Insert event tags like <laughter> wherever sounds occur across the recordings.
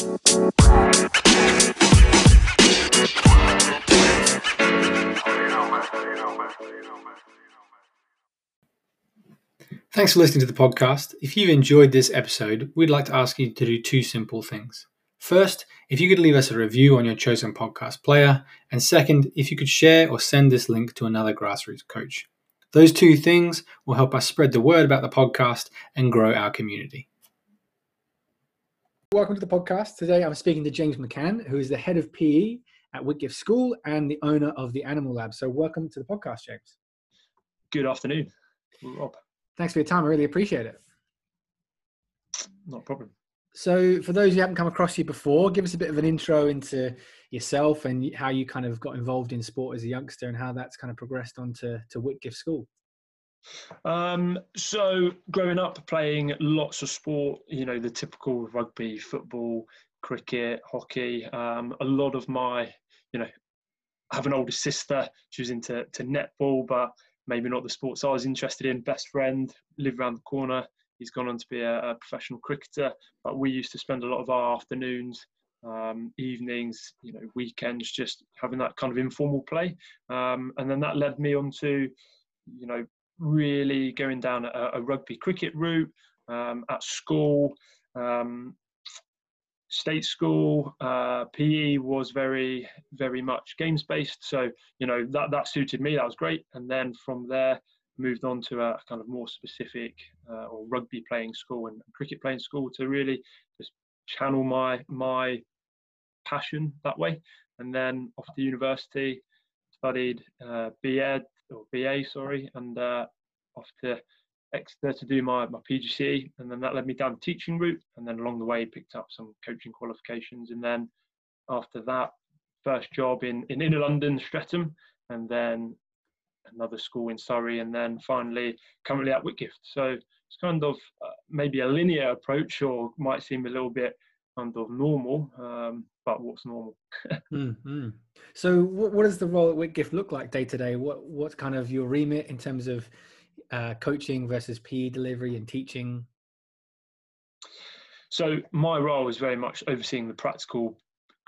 Thanks for listening to the podcast. If you've enjoyed this episode, we'd like to ask you to do two simple things. First, if you could leave us a review on your chosen podcast player, and second, if you could share or send this link to another grassroots coach. Those two things will help us spread the word about the podcast and grow our community. Welcome to the podcast. Today I'm speaking to James McCann, who is the head of PE at Whitgift School and the owner of the Animal Lab. So, welcome to the podcast, James. Good afternoon, Rob. Thanks for your time. I really appreciate it. Not a problem. So, for those who haven't come across you before, give us a bit of an intro into yourself and how you kind of got involved in sport as a youngster and how that's kind of progressed onto to Whitgift School. Um, so, growing up playing lots of sport, you know, the typical rugby, football, cricket, hockey. Um, a lot of my, you know, I have an older sister. She was into to netball, but maybe not the sports I was interested in. Best friend lived around the corner he's gone on to be a, a professional cricketer. But we used to spend a lot of our afternoons, um, evenings, you know, weekends, just having that kind of informal play. Um, and then that led me on to, you know, really going down a, a rugby cricket route um, at school. Um, state school uh, PE was very very much games based so you know that that suited me that was great and then from there moved on to a kind of more specific uh, or rugby playing school and cricket playing school to really just channel my my passion that way. And then off to university, studied uh, BEd or BA, sorry, and uh, off to Exeter to do my, my PGCE, and then that led me down the teaching route. And then along the way, picked up some coaching qualifications. And then after that, first job in, in inner London, Streatham, and then another school in Surrey, and then finally currently at Whitgift. So it's kind of uh, maybe a linear approach, or might seem a little bit kind of normal, um, but what's normal? <laughs> mm-hmm. So, what, what does the role at Whitgift look like day to day? What what's kind of your remit in terms of uh, coaching versus PE delivery and teaching? So, my role is very much overseeing the practical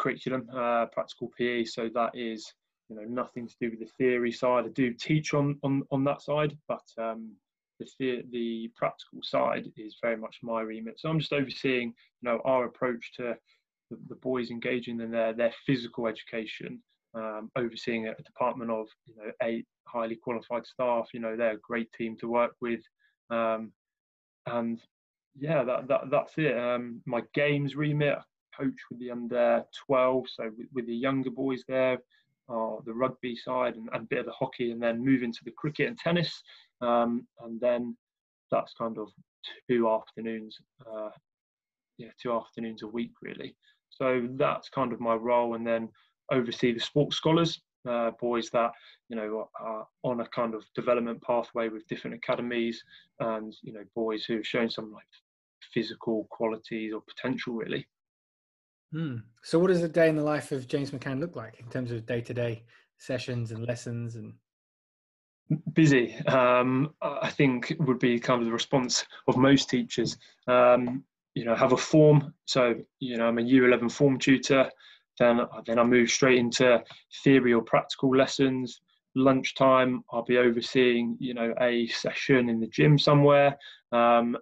curriculum, uh, practical PE. So that is you know nothing to do with the theory side. I do teach on on, on that side, but um, the, the the practical side is very much my remit. So I'm just overseeing you know our approach to the, the boys engaging in their their physical education, um, overseeing a, department of you know eight highly qualified staff. You know they're a great team to work with, um, and yeah, that, that that's it. Um, my games remit. I coach with the under 12, so with, with the younger boys there or the rugby side and, and a bit of the hockey, and then move into the cricket and tennis. Um, and then that's kind of two afternoons, uh, yeah, two afternoons a week really. So that's kind of my role, and then oversee the sports scholars, uh, boys that you know are on a kind of development pathway with different academies, and you know boys who have shown some like physical qualities or potential really. Hmm. So, what does a day in the life of James McCann look like in terms of day to day sessions and lessons and? Busy, um, I think would be kind of the response of most teachers. Um, you know, have a form. So, you know, I'm a Year 11 form tutor. Then, then I move straight into theory or practical lessons. Lunchtime, I'll be overseeing, you know, a session in the gym somewhere. Um,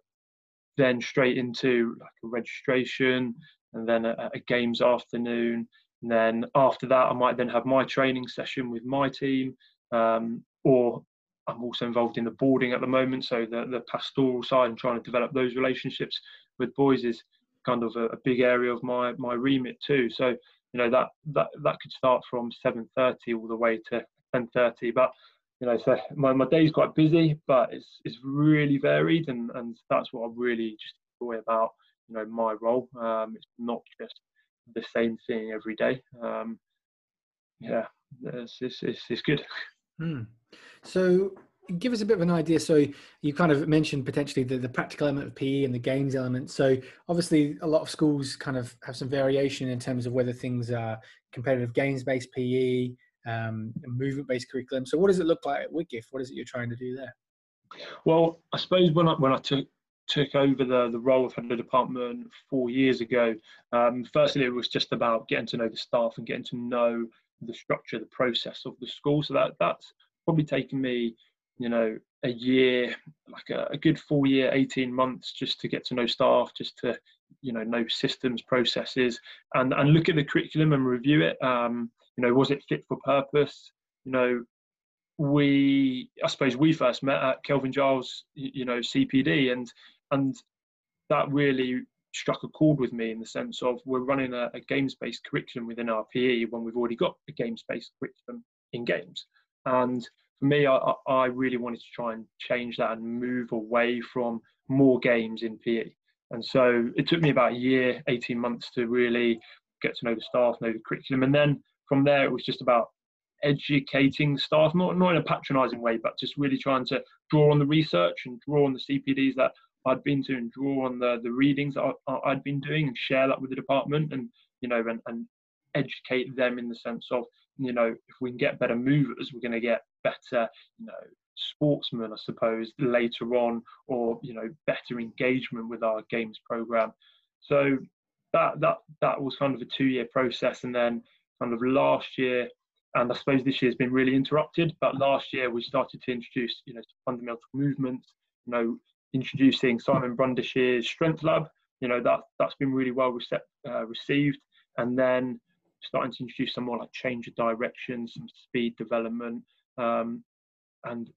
then straight into like a registration, and then a, a games afternoon. And then after that, I might then have my training session with my team, um, or I'm also involved in the boarding at the moment. So the, the pastoral side and trying to develop those relationships with boys is kind of a, a, big area of my my remit too. So you know that that that could start from 7:30 all the way to 10:30. But you know, so my, my day's quite busy, but it's it's really varied, and and that's what I really just enjoy about you know my role. Um, it's not just the same thing every day. Um, yeah, it's, it's, it's, it's good. <laughs> Hmm. So give us a bit of an idea. So you kind of mentioned potentially the, the practical element of PE and the games element. So obviously a lot of schools kind of have some variation in terms of whether things are competitive games based PE, um, movement based curriculum. So what does it look like at Whitgift? What is it you're trying to do there? Well, I suppose when I when I took took over the, the role of head of department four years ago, um, firstly, it was just about getting to know the staff and getting to know the structure, the process of the school. So that that's probably taken me, you know, a year, like a, a good full year, 18 months just to get to know staff, just to, you know, know systems, processes, and, and look at the curriculum and review it. Um, you know, was it fit for purpose? You know, we, I suppose we first met at Kelvin Giles, you know, CPD, and and that really struck a chord with me in the sense of we're running a, a games-based curriculum within our PE when we've already got a games-based curriculum in games. And for me, I, I really wanted to try and change that and move away from more games in PE. And so it took me about a year, 18 months to really get to know the staff, know the curriculum. And then from there, it was just about educating staff, not, not in a patronizing way, but just really trying to draw on the research and draw on the CPDs that I'd been to and draw on the, the readings I, had been doing and share that with the department and, you know, and, and educate them in the sense of, you know, if we can get better movers, we're going to get better, you know, sportsmen, I suppose, later on, or, you know, better engagement with our games program. So that, that, that was kind of a two year process. And then kind of last year, and I suppose this year has been really interrupted, but last year we started to introduce, you know, fundamental movements, you know, introducing Simon Brundish's Strength Lab. You know that that's been really well recept, uh, received, and then starting to introduce some more like change of direction, some speed development, um, and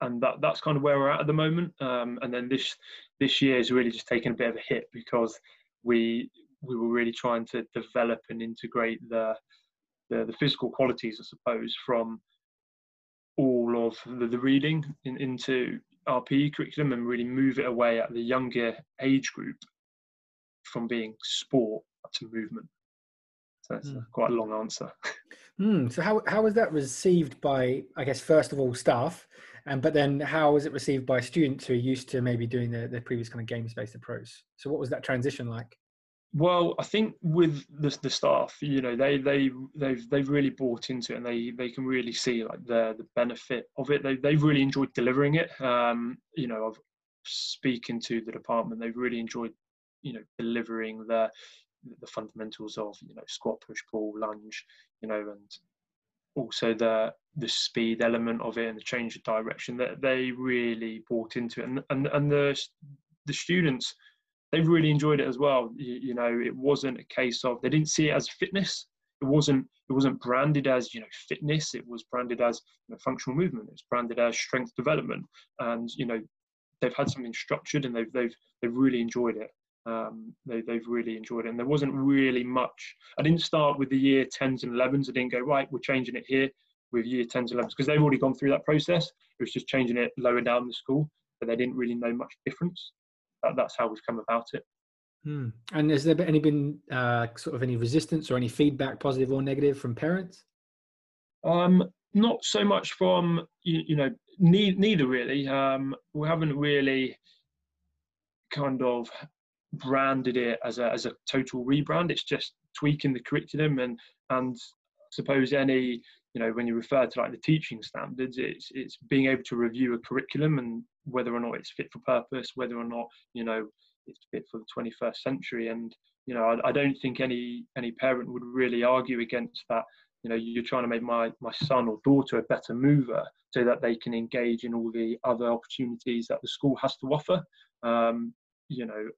and that that's kind of where we're at at the moment. Um, and then this this year is really just taking a bit of a hit because we we were really trying to develop and integrate the the, the physical qualities, I suppose, from all of the, the reading in, into our PE curriculum and really move it away at the younger age group from being sport to movement. So that's mm. quite a long answer. <laughs> Mm, so how how was that received by I guess first of all staff, and but then how was it received by students who are used to maybe doing the, the previous kind of games based approach? So what was that transition like? Well, I think with the, the staff, you know, they they they've they've really bought into it, and they they can really see like the the benefit of it. They they've really enjoyed delivering it. Um, you know, of speaking to the department, they've really enjoyed, you know, delivering the the fundamentals of you know squat, push, pull, lunge, you know, and also the the speed element of it and the change of direction. That they really bought into it, and and and the the students they really enjoyed it as well. You, you, know, it wasn't a case of they didn't see it as fitness. It wasn't it wasn't branded as you know fitness. It was branded as you know, functional movement. It's branded as strength development, and you know they've had something structured and they've they've they've really enjoyed it. Um, they, they've really enjoyed it. And there wasn't really much. I didn't start with the year 10s and 11s. I didn't go, right, we're changing it here with year 10s and 11s because they've already gone through that process. It was just changing it lower down the school, but they didn't really know much difference that, that's how we've come about it. Hmm. And has there been any been uh, sort of any resistance or any feedback, positive or negative, from parents? Um, not so much from you, you know ne- neither really. Um, we haven't really kind of branded it as a as a total rebrand. It's just tweaking the curriculum and and suppose any you know when you refer to like the teaching standards it's it's being able to review a curriculum and whether or not it's fit for purpose whether or not you know it's fit for the 21st century. And you know I, I don't think any any parent would really argue against that. You know you're trying to make my my son or daughter a better mover so that they can engage in all the other opportunities that the school has to offer. Um, you know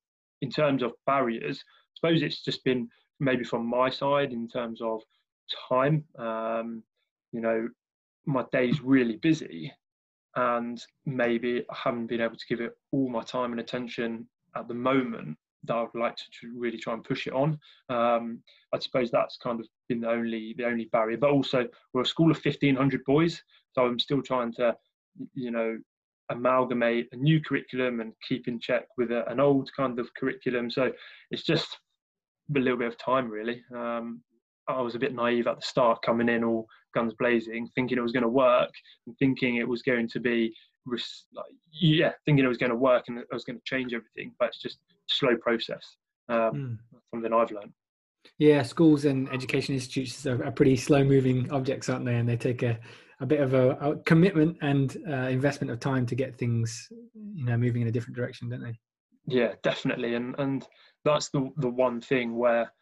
in terms of barriers i suppose it's just been maybe from my side in terms of time. Um, you know, my day's really busy and maybe I haven't been able to give it all my time and attention at the moment that I would like to really try and push it on. Um, I suppose that's kind of been the only the only barrier. But also, we're a school of fifteen hundred boys, so I'm still trying to, you know, amalgamate a new curriculum and keep in check with a, an old kind of curriculum. So it's just a little bit of time, really. Um, I was a bit naive at the start, coming in all guns blazing, thinking it was going to work, and thinking it was going to be, like, yeah, thinking it was going to work and it was going to change everything. But it's just a slow process. Um, mm. Something I've learned. Yeah, schools and education institutes are, are pretty slow-moving objects, aren't they? And they take a, a bit of a, a commitment and uh, investment of time to get things, you know, moving in a different direction, don't they? Yeah, definitely, and and that's the the one thing where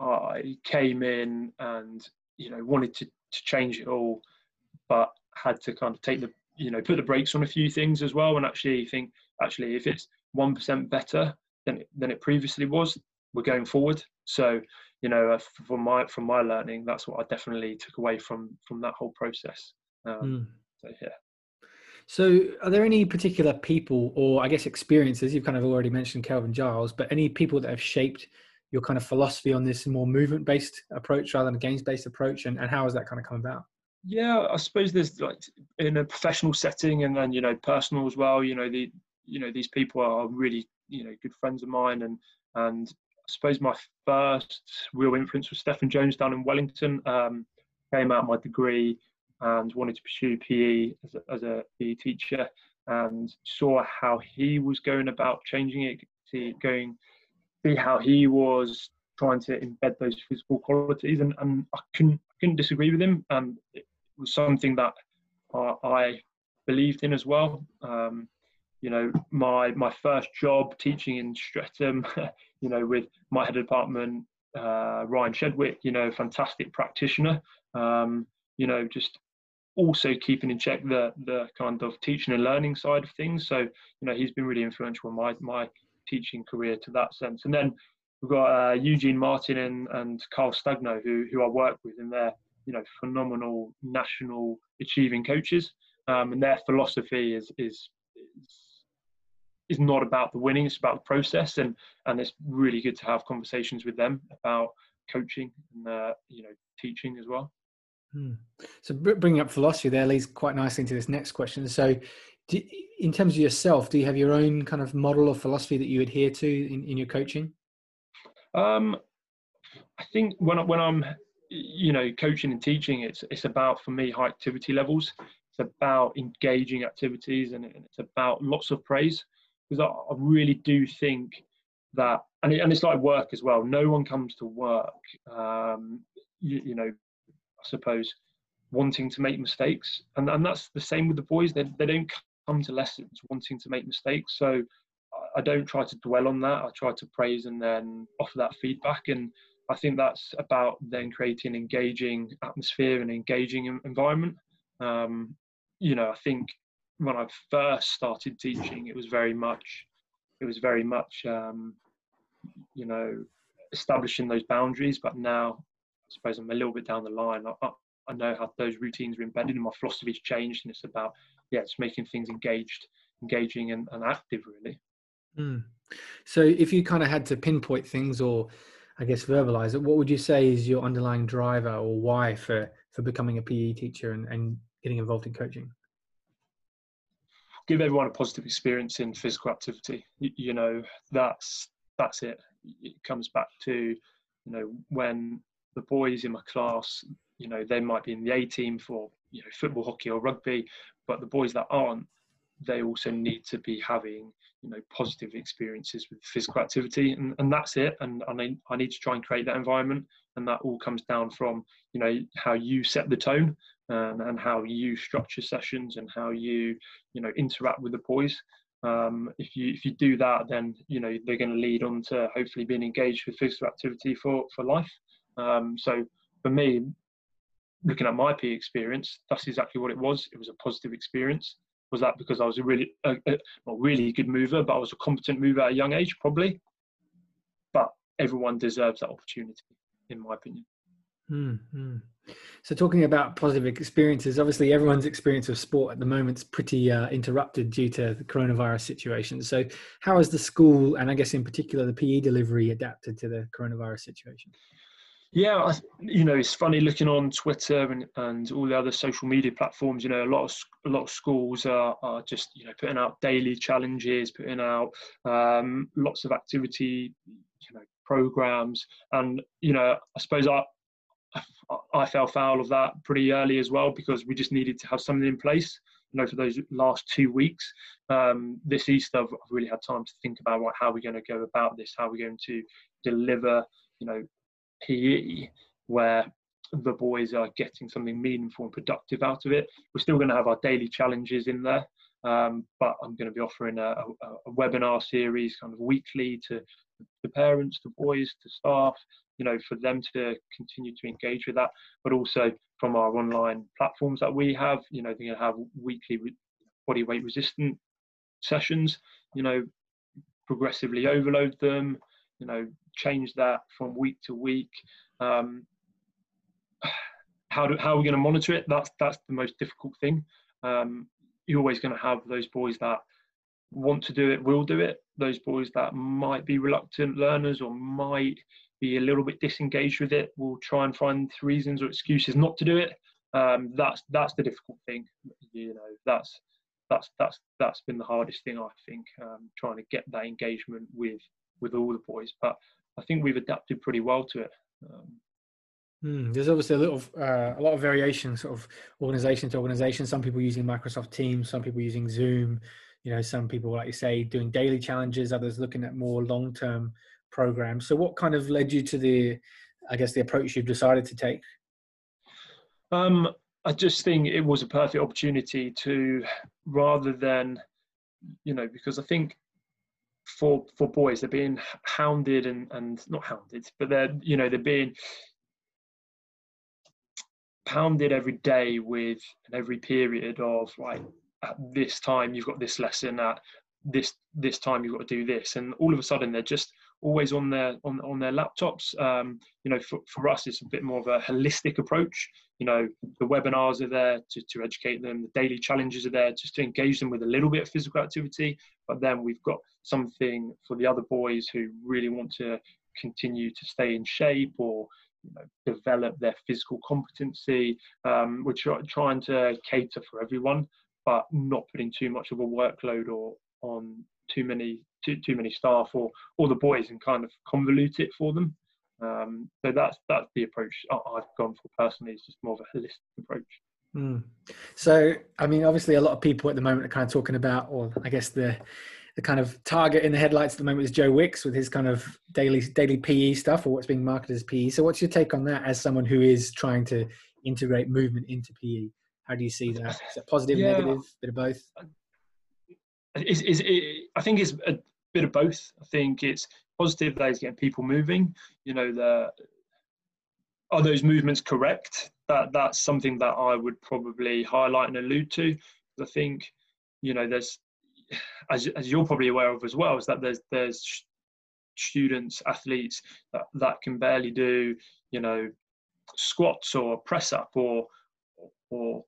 I came in and you know wanted to to change it all, but had to kind of take the you know put the brakes on a few things as well, and actually think actually if it's one percent better than it, than it previously was, we're going forward. So you know uh, from my from my learning, that's what I definitely took away from from that whole process. Um, mm. So yeah. So, are there any particular people, or I guess experiences? You've kind of already mentioned Kelvin Giles, but any people that have shaped your kind of philosophy on this more movement-based approach rather than a games-based approach, and, and how has that kind of come about? Yeah, I suppose there's like in a professional setting, and then you know personal as well. You know the you know these people are really you know good friends of mine, and and I suppose my first real influence was stephen Jones down in Wellington. Um, came out my degree and wanted to pursue PE as a, as a PE teacher and saw how he was going about changing it, see, going, see how he was trying to embed those physical qualities, and, and I couldn't I couldn't disagree with him. And it was something that I, I believed in as well. Um, you know, my my first job teaching in Streatham, <laughs> you know, with my head of department, uh, Ryan Shedwick, you know, fantastic practitioner. Um, you know, just also keeping in check the the kind of teaching and learning side of things. So you know he's been really influential in my my teaching career to that sense. And then we've got uh, Eugene Martin and, and Carl Stagno who who I work with, and they're you know phenomenal national achieving coaches. Um, and their philosophy is, is is is not about the winning; it's about the process. And and it's really good to have conversations with them about coaching and uh, you know teaching as well. Hmm. So bringing up philosophy there leads quite nicely into this next question. So, do, in terms of yourself, do you have your own kind of model or philosophy that you adhere to in, in your coaching? Um, I think when I, when I'm, you know, coaching and teaching, it's it's about for me high activity levels. It's about engaging activities, and it's about lots of praise because I, I really do think that, and it, and it's like work as well. No one comes to work, um, you, you know, I suppose, wanting to make mistakes. And, and that's the same with the boys. They, they don't come to lessons wanting to make mistakes. So I don't try to dwell on that. I try to praise and then offer that feedback. And I think that's about then creating an engaging atmosphere and engaging environment. Um, you know, I think when I first started teaching, it was very much, it was very much, um, you know, establishing those boundaries. But now I suppose I'm a little bit down the line. I, I know how those routines are embedded and my philosophy's changed and it's about, yeah, it's making things engaged, engaging and, and active really. Mm. So if you kind of had to pinpoint things or I guess verbalize it, what would you say is your underlying driver or why for, for becoming a PE teacher and, and getting involved in coaching? Give everyone a positive experience in physical activity. You, you know, that's, that's it. It comes back to, you know, when the boys in my class, you know, they might be in the A team for you know football, hockey, or rugby, but the boys that aren't, they also need to be having you know positive experiences with physical activity, and, and that's it. And I need I need to try and create that environment, and that all comes down from you know how you set the tone and, how you structure sessions and how you you know interact with the boys. Um, if you if you do that, then you know they're going to lead on to hopefully being engaged with physical activity for for life. Um, so for me, looking at my PE experience, that's exactly what it was. It was a positive experience. Was that because I was a really, a, a, really good mover, but I was a competent mover at a young age, probably. But everyone deserves that opportunity, in my opinion. Mm-hmm. So, talking about positive experiences, obviously everyone's experience of sport at the moment is pretty uh, interrupted due to the coronavirus situation. So, how has the school, and I guess in particular the PE delivery, adapted to the coronavirus situation? Yeah, you know, it's funny looking on Twitter and, and all the other social media platforms. You know, a lot of a lot of schools are, are just you know putting out daily challenges, putting out um, lots of activity, you know, programs, and you know, I suppose I I fell foul of that pretty early as well because we just needed to have something in place. You know, for those last two weeks, um, this Easter, I've really had time to think about right, how we're going to go about this, how we're going to deliver, you know, PE where the boys are getting something meaningful and productive out of it. We're still going to have our daily challenges in there, Um, but I'm going to be offering a, a, a, webinar series kind of weekly to the parents, to boys, to staff, you know, for them to continue to engage with that, but also from our online platforms that we have, you know, they're going to have weekly body weight resistant sessions, you know, progressively overload them, you know, change that from week to week. Um, how, do, how are we going to monitor it? That's that's the most difficult thing. Um, you're always going to have those boys that want to do it, will do it. Those boys that might be reluctant learners or might be a little bit disengaged with it will try and find reasons or excuses not to do it. Um, that's that's the difficult thing. You know, that's that's that's that's been the hardest thing I think, um, trying to get that engagement with with all the boys. But I think we've adapted pretty well to it. Um, mm, there's obviously a little, uh, a lot of variation, sort of organization to organization. Some people using Microsoft Teams, some people using Zoom. You know, some people, like you say, doing daily challenges. Others looking at more long-term programs. So, what kind of led you to the, I guess, the approach you've decided to take? Um, I just think it was a perfect opportunity to, rather than, you know, because I think for for boys they're being hounded and and not hounded, but they're you know they're being pounded every day with every period of like at this time you've got this lesson at this this time you've got to do this. And all of a sudden they're just always on their on, on their laptops. Um, you know for, for us it's a bit more of a holistic approach. You know the webinars are there to, to educate them. The daily challenges are there just to engage them with a little bit of physical activity. But then we've got something for the other boys who really want to continue to stay in shape or you know, develop their physical competency um, we're try, trying to cater for everyone but not putting too much of a workload or on too many too, too many staff or or the boys and kind of convolute it for them um, so that's that's the approach I've gone for personally. It's just more of a holistic approach. Mm. So, I mean, obviously, a lot of people at the moment are kind of talking about, or I guess the the kind of target in the headlights at the moment is Joe Wicks with his kind of daily daily PE stuff, or what's being marketed as PE. So, what's your take on that as someone who is trying to integrate movement into PE? How do you see that? Is it positive, yeah. negative, bit of both? Is, is it, I think it's a bit of both. I think it's positive that he's getting people moving. You know, the are those movements correct? That that's something that I would probably highlight and allude to. I think, you know, there's as as you're probably aware of as well, is that there's there's students, athletes that, that can barely do, you know, squats or press up or or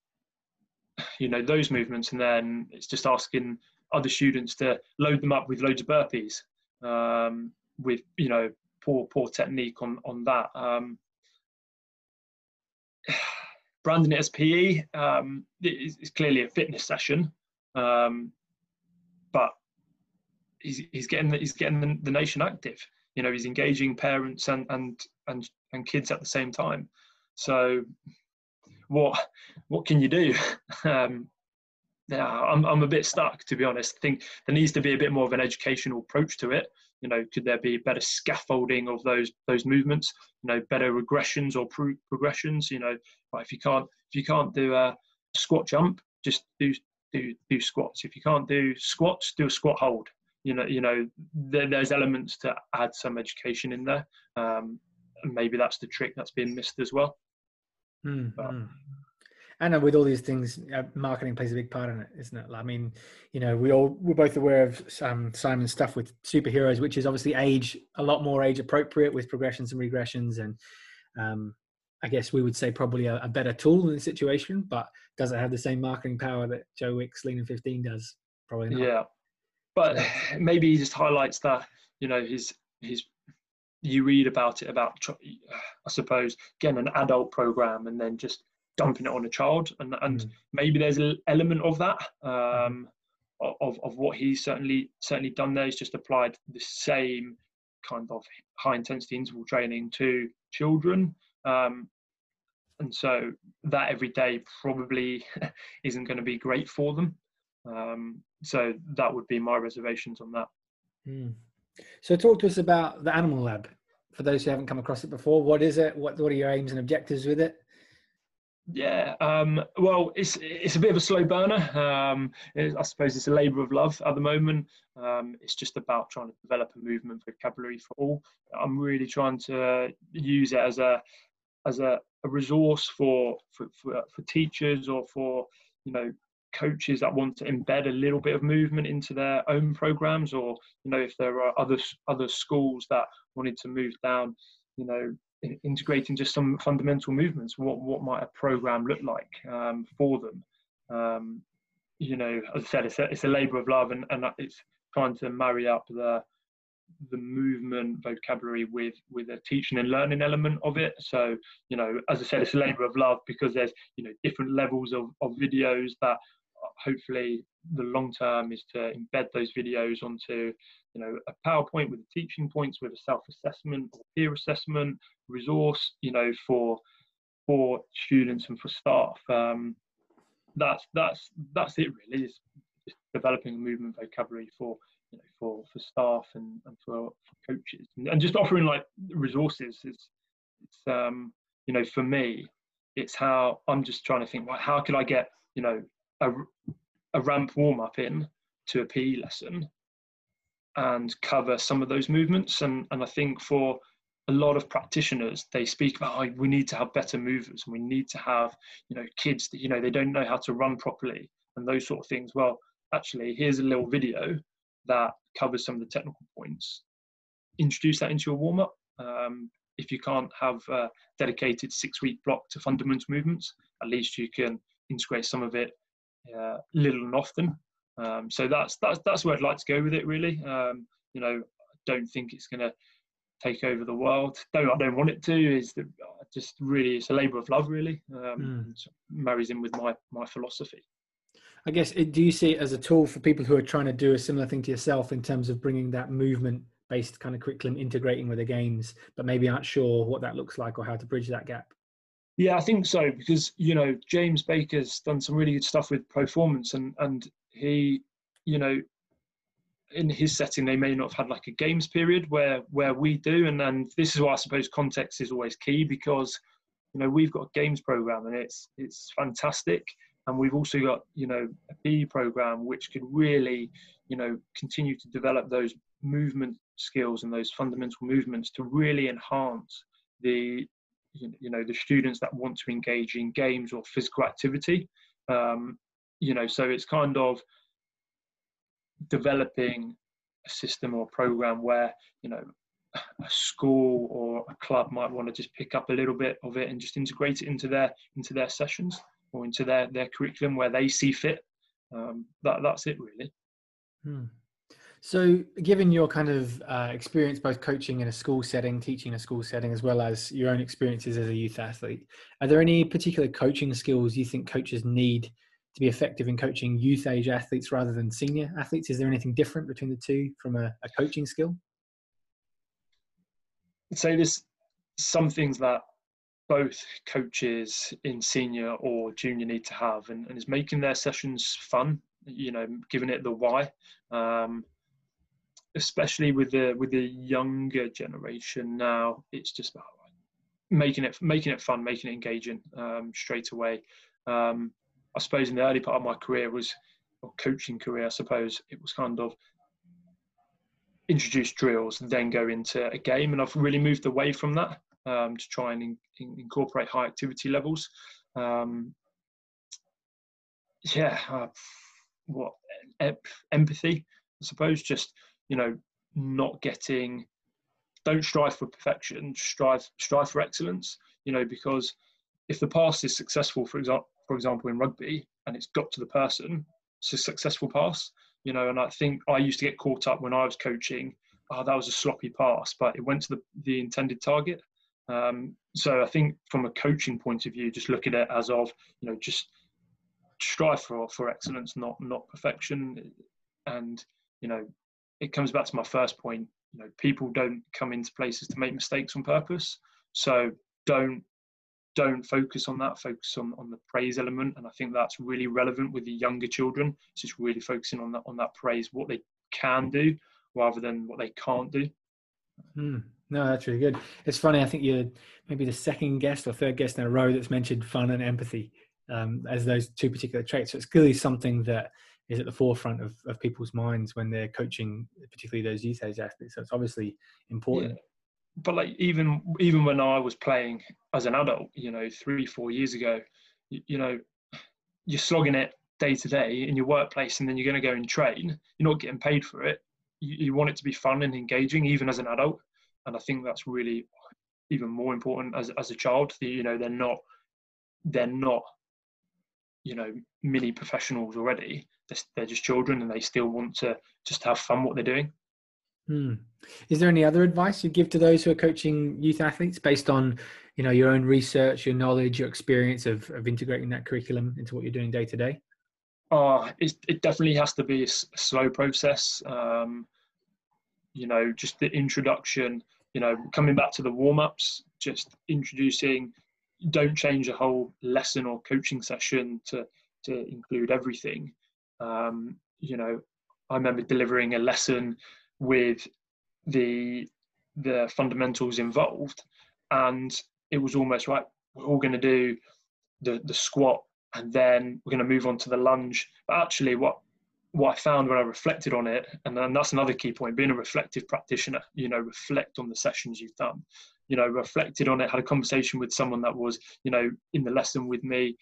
you know those movements, and then it's just asking other students to load them up with loads of burpees um, with you know poor poor technique on on that. Um, <sighs> branding it as PE um, is, clearly a fitness session, um, but he's, he's getting he's getting the, the, nation active. You know, he's engaging parents and and and and kids at the same time. So, what what can you do? <laughs> Yeah, I'm I'm a bit stuck to be honest. I think there needs to be a bit more of an educational approach to it. You know, could there be better scaffolding of those those movements? You know, better regressions or pro- progressions. You know, if you can't if you can't do a squat jump, just do do do squats. If you can't do squats, do a squat hold. You know, you know, there, there's elements to add some education in there. Um, maybe that's the trick that's being missed as well. Mm-hmm and with all these things, uh, marketing plays a big part in it, isn't it? I mean, you know, we all we're both aware of um, Simon's stuff with superheroes, which is obviously age a lot more age appropriate with progressions and regressions, and um, I guess we would say probably a, a, better tool in the situation. But does it have the same marketing power that Joe Wicks Lean in 15 does? Probably not. Yeah, but <laughs> maybe he just highlights that you know his his you read about it about I suppose getting an adult program and then just dumping it on a child, and and mm. maybe there's an element of that. Um, of, of what he's certainly certainly done there. He's just applied the same kind of high intensity interval training to children. Um, and so that every day probably <laughs> isn't going to be great for them. Um, so that would be my reservations on that. Mm. So talk to us about the Animal Lab. For those who haven't come across it before, what is it? What what are your aims and objectives with it? Yeah, um, well, it's it's a bit of a slow burner. Um, I suppose it's a labour of love at the moment. Um, it's just about trying to develop a movement vocabulary for all. I'm really trying to use it as a as a, a resource for, for for for teachers or for you know coaches that want to embed a little bit of movement into their own programs, or you know if there are other other schools that wanted to move down, you know integrating just some fundamental movements. What what might a program look like um, for them? Um, you know, as I said, it's a, it's a labour of love, and, and it's trying to marry up the the movement vocabulary with with a teaching and learning element of it. So you know, as I said, it's a labour of love because there's you know different levels of, of videos that hopefully the long term is to embed those videos onto you know a PowerPoint with the teaching points with a self-assessment or peer assessment resource you know for for students and for staff. Um, that's that's that's it really. Is developing a movement vocabulary for you know for for staff and, and for, for coaches and, and just offering like resources. is it's um you know for me it's how I'm just trying to think like how could I get you know a, a ramp warm up in to a PE lesson and cover some of those movements. And, and I think for a lot of practitioners, they speak about oh, we need to have better movers and we need to have, you know, kids that, you know, they don't know how to run properly and those sort of things. Well, actually, here's a little video that covers some of the technical points. Introduce that into your warm up. Um, if you can't have a dedicated six week block to fundamental movements, at least you can integrate some of it uh, little and often. Um, so that's that's that's where I'd like to go with it. Really, um, you know, I don't think it's going to take over the world. Though I don't want it to. Is that just really it's a labour of love. Really, um, mm. marries in with my my philosophy. I guess do you see it as a tool for people who are trying to do a similar thing to yourself in terms of bringing that movement based kind of curriculum integrating with the games, but maybe aren't sure what that looks like or how to bridge that gap? Yeah, I think so because you know James Baker's done some really good stuff with performance, and and he, you know, in his setting they may not have had like a games period where where we do, and and this is why I suppose context is always key because you know we've got a games program and it's it's fantastic, and we've also got you know a PE program which could really you know continue to develop those movement skills and those fundamental movements to really enhance the you know the students that want to engage in games or physical activity. Um, you know so it's kind of developing a system or program where you know a school or a club might want to just pick up a little bit of it and just integrate it into their into their sessions or into their their curriculum where they see fit. Um, that that's it really. Hmm. So, given your kind of uh, experience both coaching in a school setting, teaching in a school setting, as well as your own experiences as a youth athlete, are there any particular coaching skills you think coaches need to be effective in coaching youth age athletes rather than senior athletes? Is there anything different between the two from a, a coaching skill? Say there's some things that both coaches in senior or junior need to have, and, and is making their sessions fun. You know, giving it the why. Um, especially with the with the younger generation now, it's just about making it making it fun, making it engaging um, straight away. Um, I suppose in the early part of my career was or coaching career, I suppose it was kind of introduce drills and then go into a game, and I've really moved away from that um, to try and in, in, incorporate high activity levels. Um, yeah, uh, what empathy, I suppose, just you know, not getting, don't strive for perfection, strive strive for excellence. You know, because if the pass is successful, for example, for example in rugby, and it's got to the person, it's a successful pass. You know, and I think I used to get caught up when I was coaching. Oh, that was a sloppy pass, but it went to the, the intended target. Um, so I think from a coaching point of view, just look at it as of you know just strive for for excellence, not not perfection, and you know it comes back to my first point. You know, people don't come into places to make mistakes on purpose. So don't don't focus on that. Focus on, on the praise element, and I think that's really relevant with the younger children. It's just really focusing on that on that praise, what they can do, rather than what they can't do. Hmm. No, that's really good. It's funny. I think you're maybe the second guest or third guest in a row that's mentioned fun and empathy um, as those two particular traits. So it's clearly something that is at the forefront of, of people's minds when they're coaching, particularly those youth age athletes. So it's obviously important. Yeah. But like even even when I was playing as an adult, you know, three four years ago, you, you know, you're slogging it day to day in your workplace, and then you're going to go and train. You're not getting paid for it. You, you want it to be fun and engaging, even as an adult. And I think that's really even more important as as a child. You know, they're not they're not you know mini professionals already they're just children and they still want to just have fun what they're doing. Hmm. Is there any other advice you give to those who are coaching youth athletes based on, you know, your own research, your knowledge, your experience of, of integrating that curriculum into what you're doing day to day? Oh, it it definitely has to be a slow process. Um, you know, just the introduction. You know, coming back to the warm ups, just introducing. Don't change a whole lesson or coaching session to to include everything. Um, you know, I remember delivering a lesson with the the fundamentals involved, and it was almost right. We're all going to do the the squat, and then we're going to move on to the lunge. But actually, what what I found when I reflected on it, and, and that's another key point, being a reflective practitioner, you know, reflect on the sessions you've done, you know, reflected on it, had a conversation with someone that was, you know, in the lesson with me,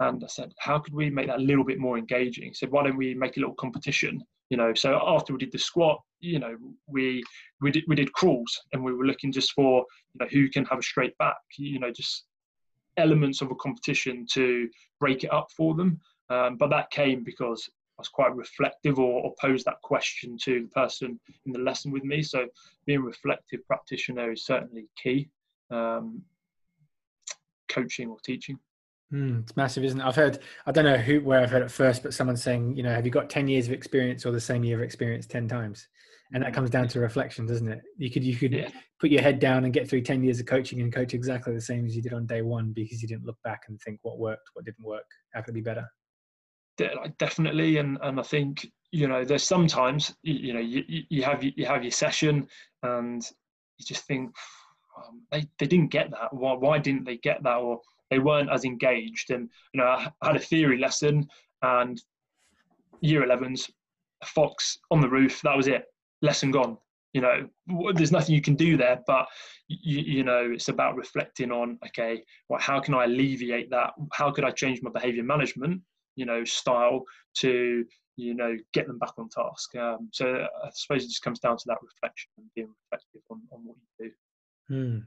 and I said, how could we make that a little bit more engaging? Said, why don't we make a little competition? You know, so after we did the squat, you know, we we did we did crawls, and we were looking just for you know who can have a straight back. You know, just elements of a competition to break it up for them. Um, but that came because I was quite reflective or, or posed that question to the person in the lesson with me. So being reflective practitioner is certainly key. Um, coaching or teaching. Mm, it's massive, isn't it? I've heard, I don't know who, where I've heard it first, but someone saying, you know, have you got 10 years of experience or the same year of experience 10 times? And that comes down to reflection, doesn't it? You could, you could yeah. put your head down and get through 10 years of coaching and coach exactly the same as you did on day one because you didn't look back and think what worked, what didn't work, how could it be better? Definitely. And, and I think, you know, there's sometimes, you know, you, you have, you have your session and you just think, um, they, they didn't get that. Why, why didn't they get that? Or, they weren't as engaged. And you know, I had a theory lesson and year 11s, fox on the roof. That was it. Lesson gone. You know, there's nothing you can do there. But you, you know, it's about reflecting on okay, well, how can I alleviate that? How could I change my behaviour management? You know, style to you know get them back on task. Um, so I suppose it just comes down to that reflection and being reflective on, on what you do. Hmm.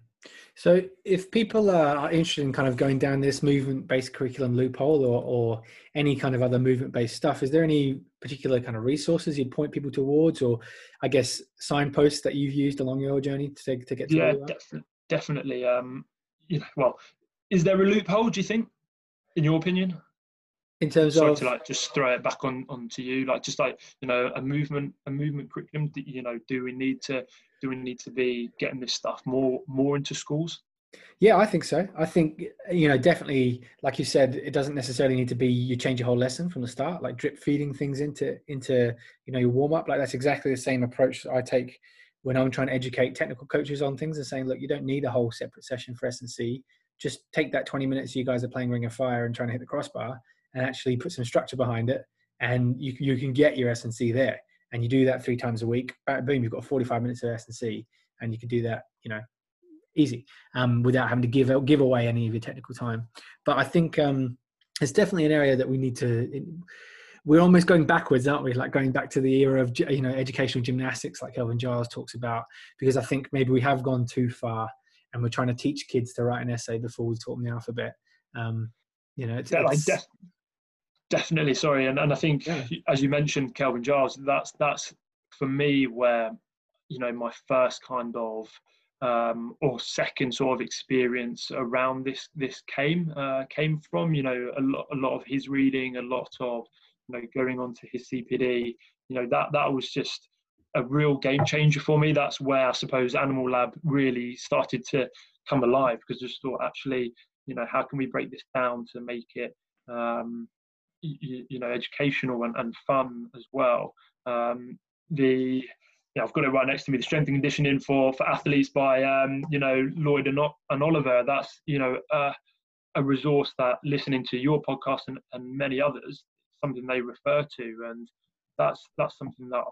So, if people are interested in kind of going down this movement based curriculum loophole or, or any kind of other movement based stuff, is there any particular kind of resources you'd point people towards, or I guess signposts that you've used along your journey to, to get to Yeah, definitely. definitely. Um, you know, well, is there a loophole, do you think, in your opinion? In terms Sorry of to like just throw it back on onto you like just like you know a movement a movement curriculum you know do we need to do we need to be getting this stuff more more into schools? Yeah i think so. I think you know definitely like you said it doesn't necessarily need to be you change your whole lesson from the start like drip feeding things into into you know your warm up. Like that's exactly the same approach i take when i'm trying to educate technical coaches on things and saying look you don't need a whole separate session for s&c just take that 20 minutes you guys are playing ring of fire and trying to hit the crossbar and actually put some structure behind it and you, you can get your S&C there. And you do that three times a week. Boom you've got 45 minutes of S&C and you can do that you know easy um, without having to give give away any of your technical time. But I think um, it's definitely an area that we need to we're almost going backwards aren't we? Like going back to the era of you know educational gymnastics like Kelvin Giles talks about because I think maybe we have gone too far and we're trying to teach kids to write an essay before we taught them the alphabet. Um, you know it's, yeah, it's, def- definitely sorry and, and i think yeah. as you mentioned kelvin giles that's that's for me where you know my first kind of um, or second sort of experience around this this came uh, came from you know a lot a lot of his reading a lot of you know going on to his cpd you know that that was just a real game changer for me. That's where i suppose animal lab really started to come alive because I just thought actually you know how can we break this down to make it um, you, you know educational and, and fun as well um, the yeah, I've got it right next to me. The strength and conditioning for for athletes by um, you know Lloyd and, and Oliver. That's you know uh, a resource that listening to your podcast and, and many others, something they refer to, and that's that's something that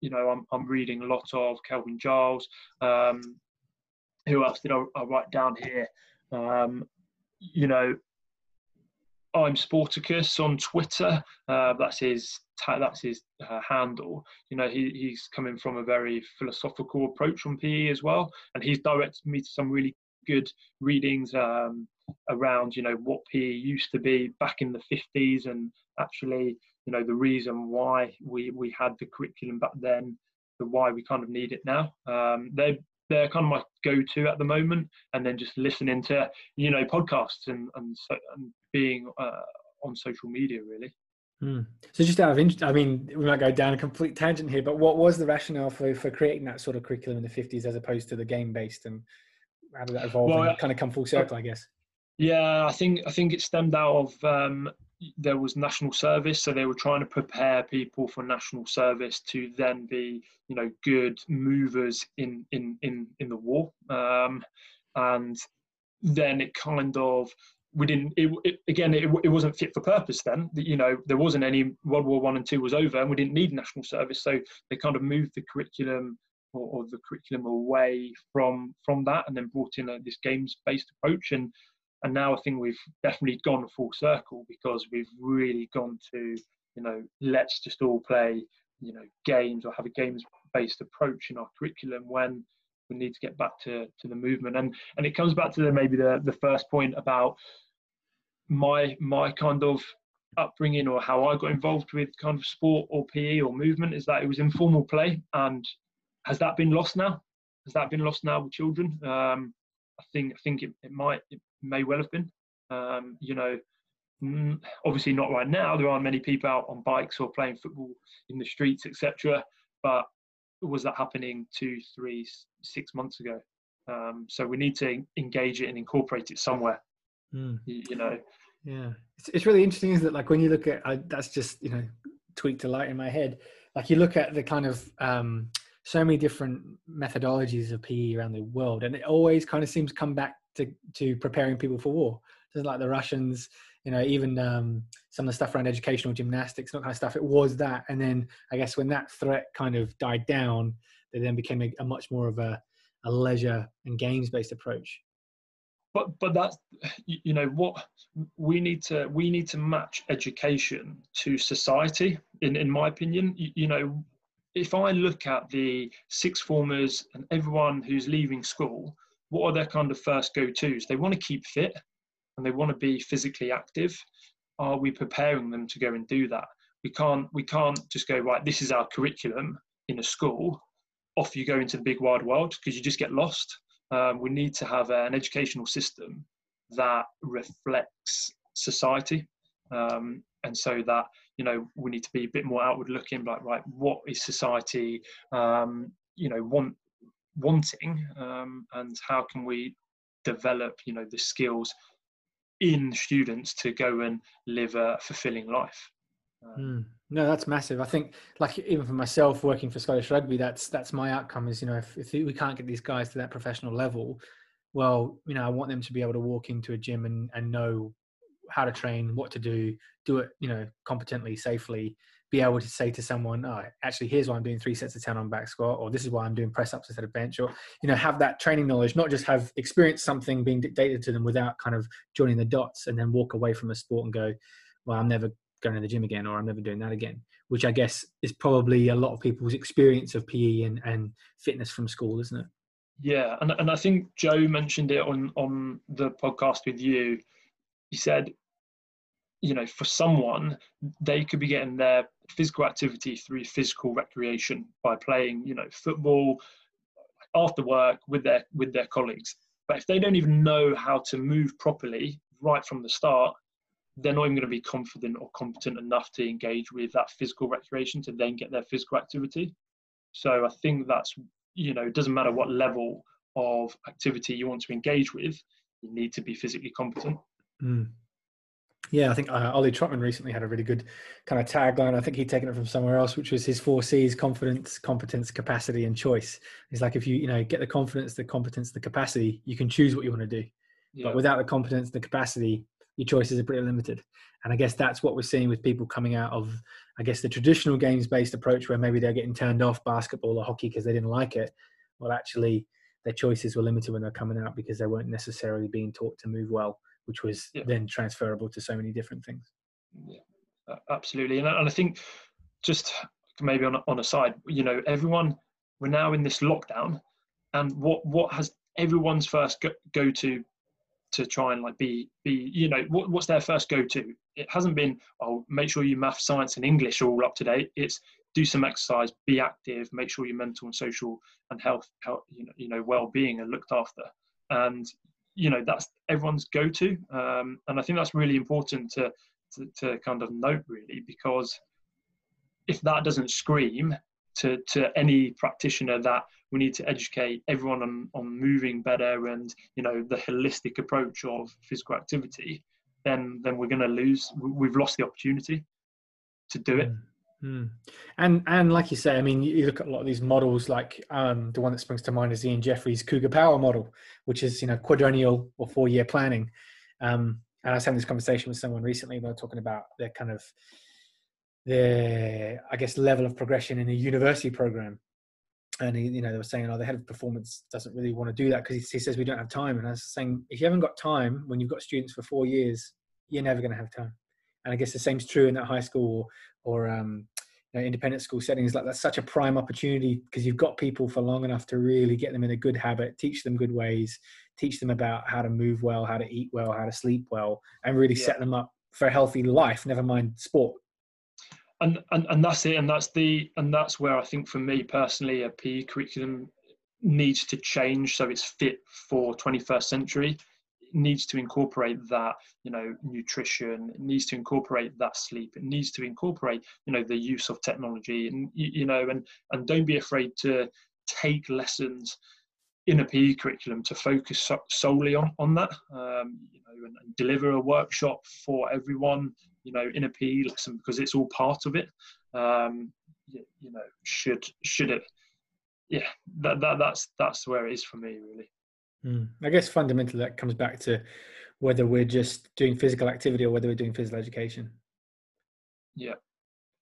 you know I'm I'm reading a lot of. Kelvin Giles. Um, who else did I, I write down here? Um, you know, I'm Sporticus on Twitter. Uh, that's his that's his uh, handle. You know, he, he's coming from a very philosophical approach on PE as well, and he's directed me to some really good readings um, around you know what PE used to be back in the 50s, and actually you know the reason why we we had the curriculum back then, the why we kind of need it now. Um, they they're kind of my go-to at the moment, and then just listening to you know podcasts and and, so, and being uh, on social media really. Hmm. So just out of interest, I mean, we might go down a complete tangent here, but what was the rationale for, for creating that sort of curriculum in the 50s as opposed to the game based and how did that evolve well, and kind of come full circle, I guess? Yeah, I think I think it stemmed out of um, there was national service, so they were trying to prepare people for national service to then be, you know, good movers in in in in the war, um, and then it kind of we didn't it, it, again it, it wasn't fit for purpose then. You know there wasn't any world war one and two was over and we didn't need national service so they kind of moved the curriculum or, or the curriculum away from from that and then brought in a, this games based approach. And and now I think we've definitely gone full circle because we've really gone to you know let's just all play you know games or have a games based approach in our curriculum when we need to get back to to the movement. And and it comes back to the, maybe the the first point about my my kind of upbringing or how I got involved with kind of sport or PE or movement is that it was informal play. And has that been lost now? Has that been lost now with children? Um, I think I think it, it might it may well have been. Um, you know, obviously not right now. There aren't many people out on bikes or playing football in the streets, etc. But was that happening two, three, six months ago? Um, so we need to engage it and incorporate it somewhere. Mm. You, you, know. Yeah, it's, it's really interesting, isn't it? Like when you look at uh, that's just you know tweaked a light in my head. Like you look at the kind of um, so many different methodologies of PE around the world, and it always kind of seems to come back to to preparing people for war. Just like the Russians, you know, even um, some of the stuff around educational gymnastics, that kind of stuff. It was that, and then I guess when that threat kind of died down, they then became a, a much more of a, a leisure and games based approach. But but that's you know what we need to we need to match education to society. In in my opinion, you, you know if I look at the sixth formers and everyone who's leaving school, what are their kind of first go tos? They want to keep fit and they want to be physically active. Are we preparing them to go and do that? We can't we can't just go right. This is our curriculum in a school. Off you go into the big wide world because you just get lost. Um, we need to have an educational system that reflects society, um, and so that you know we need to be a bit more outward looking like right what is society um, you know want wanting um, and how can we develop you know the skills in students to go and live a fulfilling life mm. no that's massive i think like even for myself working for scottish rugby that's that's my outcome is you know if, if we can't get these guys to that professional level well you know i want them to be able to walk into a gym and, and know how to train, what to do, do it, you know, competently, safely, be able to say to someone, oh, actually, here's why I'm doing three sets of 10 on back squat, or this is why I'm doing press ups instead of bench, or, you know, have that training knowledge, not just have experienced something being dictated to them without kind of joining the dots and then walk away from a sport and go, well, I'm never going to the gym again, or I'm never doing that again, which I guess is probably a lot of people's experience of PE and, and fitness from school, isn't it? Yeah, and, and I think Joe mentioned it on on the podcast with you he said, you know, for someone, they could be getting their physical activity through physical recreation by playing, you know, football after work with their with their colleagues. But if they don't even know how to move properly right from the start, they're not even going to be confident or competent enough to engage with that physical recreation to then get their physical activity. So I think that's you know, it doesn't matter what level of activity you want to engage with, you need to be physically competent. Mm. Yeah, I think uh, Ollie Trotman recently had a really good kind of tagline. I think he'd taken it from somewhere else, which was his four C's: confidence, competence, capacity, and choice. He's like, if you you know get the confidence, the competence, the capacity, you can choose what you want to do. Yeah. But without the competence, the capacity, your choices are pretty limited. And I guess that's what we're seeing with people coming out of, I guess, the traditional games-based approach, where maybe they're getting turned off basketball or hockey because they didn't like it. Well, actually, their choices were limited when they're coming out because they weren't necessarily being taught to move well which was yeah. then transferable to so many different things. Yeah, absolutely. And, and I think just maybe on a, on a side, you know, everyone we're now in this lockdown, and what what has everyone's first go, go to to try and like be be you know what, what's their first go to it hasn't been oh make sure your math science and english are all up to date it's do some exercise be active make sure your mental and social and health, health you know, you know well-being are looked after and you know that's everyone's go-to. Um, and i think that's really important to, to, to kind of note really because if that doesn't scream to, to any practitioner that we need to educate everyone on, on moving better and you know the holistic approach of physical activity then then we're going to lose we've lost the opportunity to do it mm. And and like you say, I mean, you look at a lot of these models. Like um, the one that springs to mind is Ian Jeffreys' Cougar Power model, which is you know quadrennial or four year planning. Um, and I was having this conversation with someone recently. They were talking about their kind of their I guess level of progression in a university program. And he, you know, they were saying, "Oh, the head of performance doesn't really want to do that because he, he says we don't have time." And I was saying, if you haven't got time when you've got students for four years, you're never going to have time and I guess the same is true in that high school or, or um, you know, independent school settings. Like that's such a prime opportunity because you've got people for long enough to really get them in a good habit, teach them good ways, teach them about how to move well, how to eat well, how to sleep well, and really yeah. set them up for a healthy life. Never mind sport. And, and and that's it. And that's the and that's where I think for me personally, a PE curriculum needs to change so it's fit for 21st century needs to incorporate that you know nutrition it needs to incorporate that sleep it needs to incorporate you know the use of technology and you know and and don't be afraid to take lessons in a PE curriculum to focus so, solely on on that um, you know and, and, deliver a workshop for everyone you know in a PE lesson because it's all part of it. Um, you, you know should should it yeah that, that that's that's where it is for me really Mm. I guess fundamentally that comes back to whether we're just doing physical activity or whether we're doing physical education. Yeah,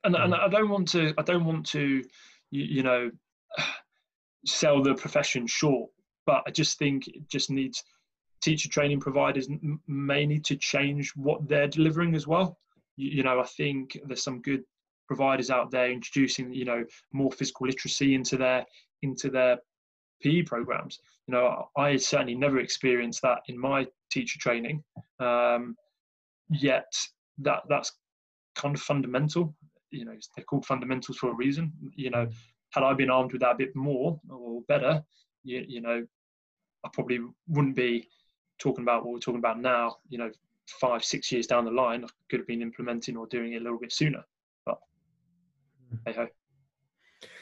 and mm. and I don't want to I don't want to you, you know sell the profession short, but I just think it just needs teacher training providers may need to change what they're delivering as well. You, you know, I think there's some good providers out there introducing you know more physical literacy into their into their PE programs. You know, I certainly never experienced that in my teacher training. Um, yet that that's kind of fundamental. You know, they're called fundamentals for a reason. You know, had I been armed with that a bit more or better, you, you know, I probably wouldn't be talking about what we're talking about now. You know, five, six years down the line, I could have been implementing or doing it a little bit sooner. But hmm. hey ho.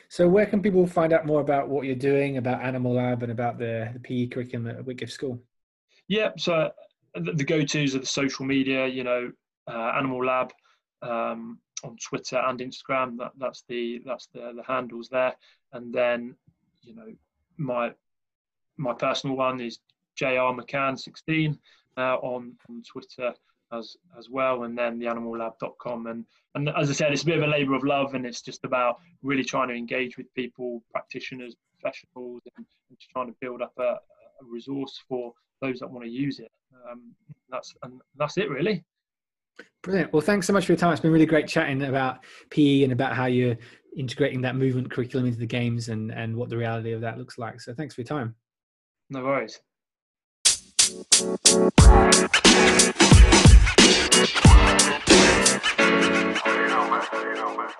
So, where can people find out more about what you're doing, about Animal Lab, and about the, the PE curriculum at Whitgift School? Yeah, so the, the go-tos are the social media. You know, uh, Animal Lab um, on Twitter and Instagram. That, that's the that's the, the handles there. And then, you know, my my personal one is Jr McCann 16 uh, on on Twitter as as well, and then the animallab.com. And and as I said, it's a bit of a labour of love, and it's just about really trying to engage with people, practitioners, professionals, and, and trying to build up a, a, resource for those that want to use it. Um, that's and that's it really. Brilliant. Well, thanks so much for your time. It's been really great chatting about PE and about how you're integrating that movement curriculum into the games and and what the reality of that looks like. So thanks for your time. No worries.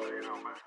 You know, man.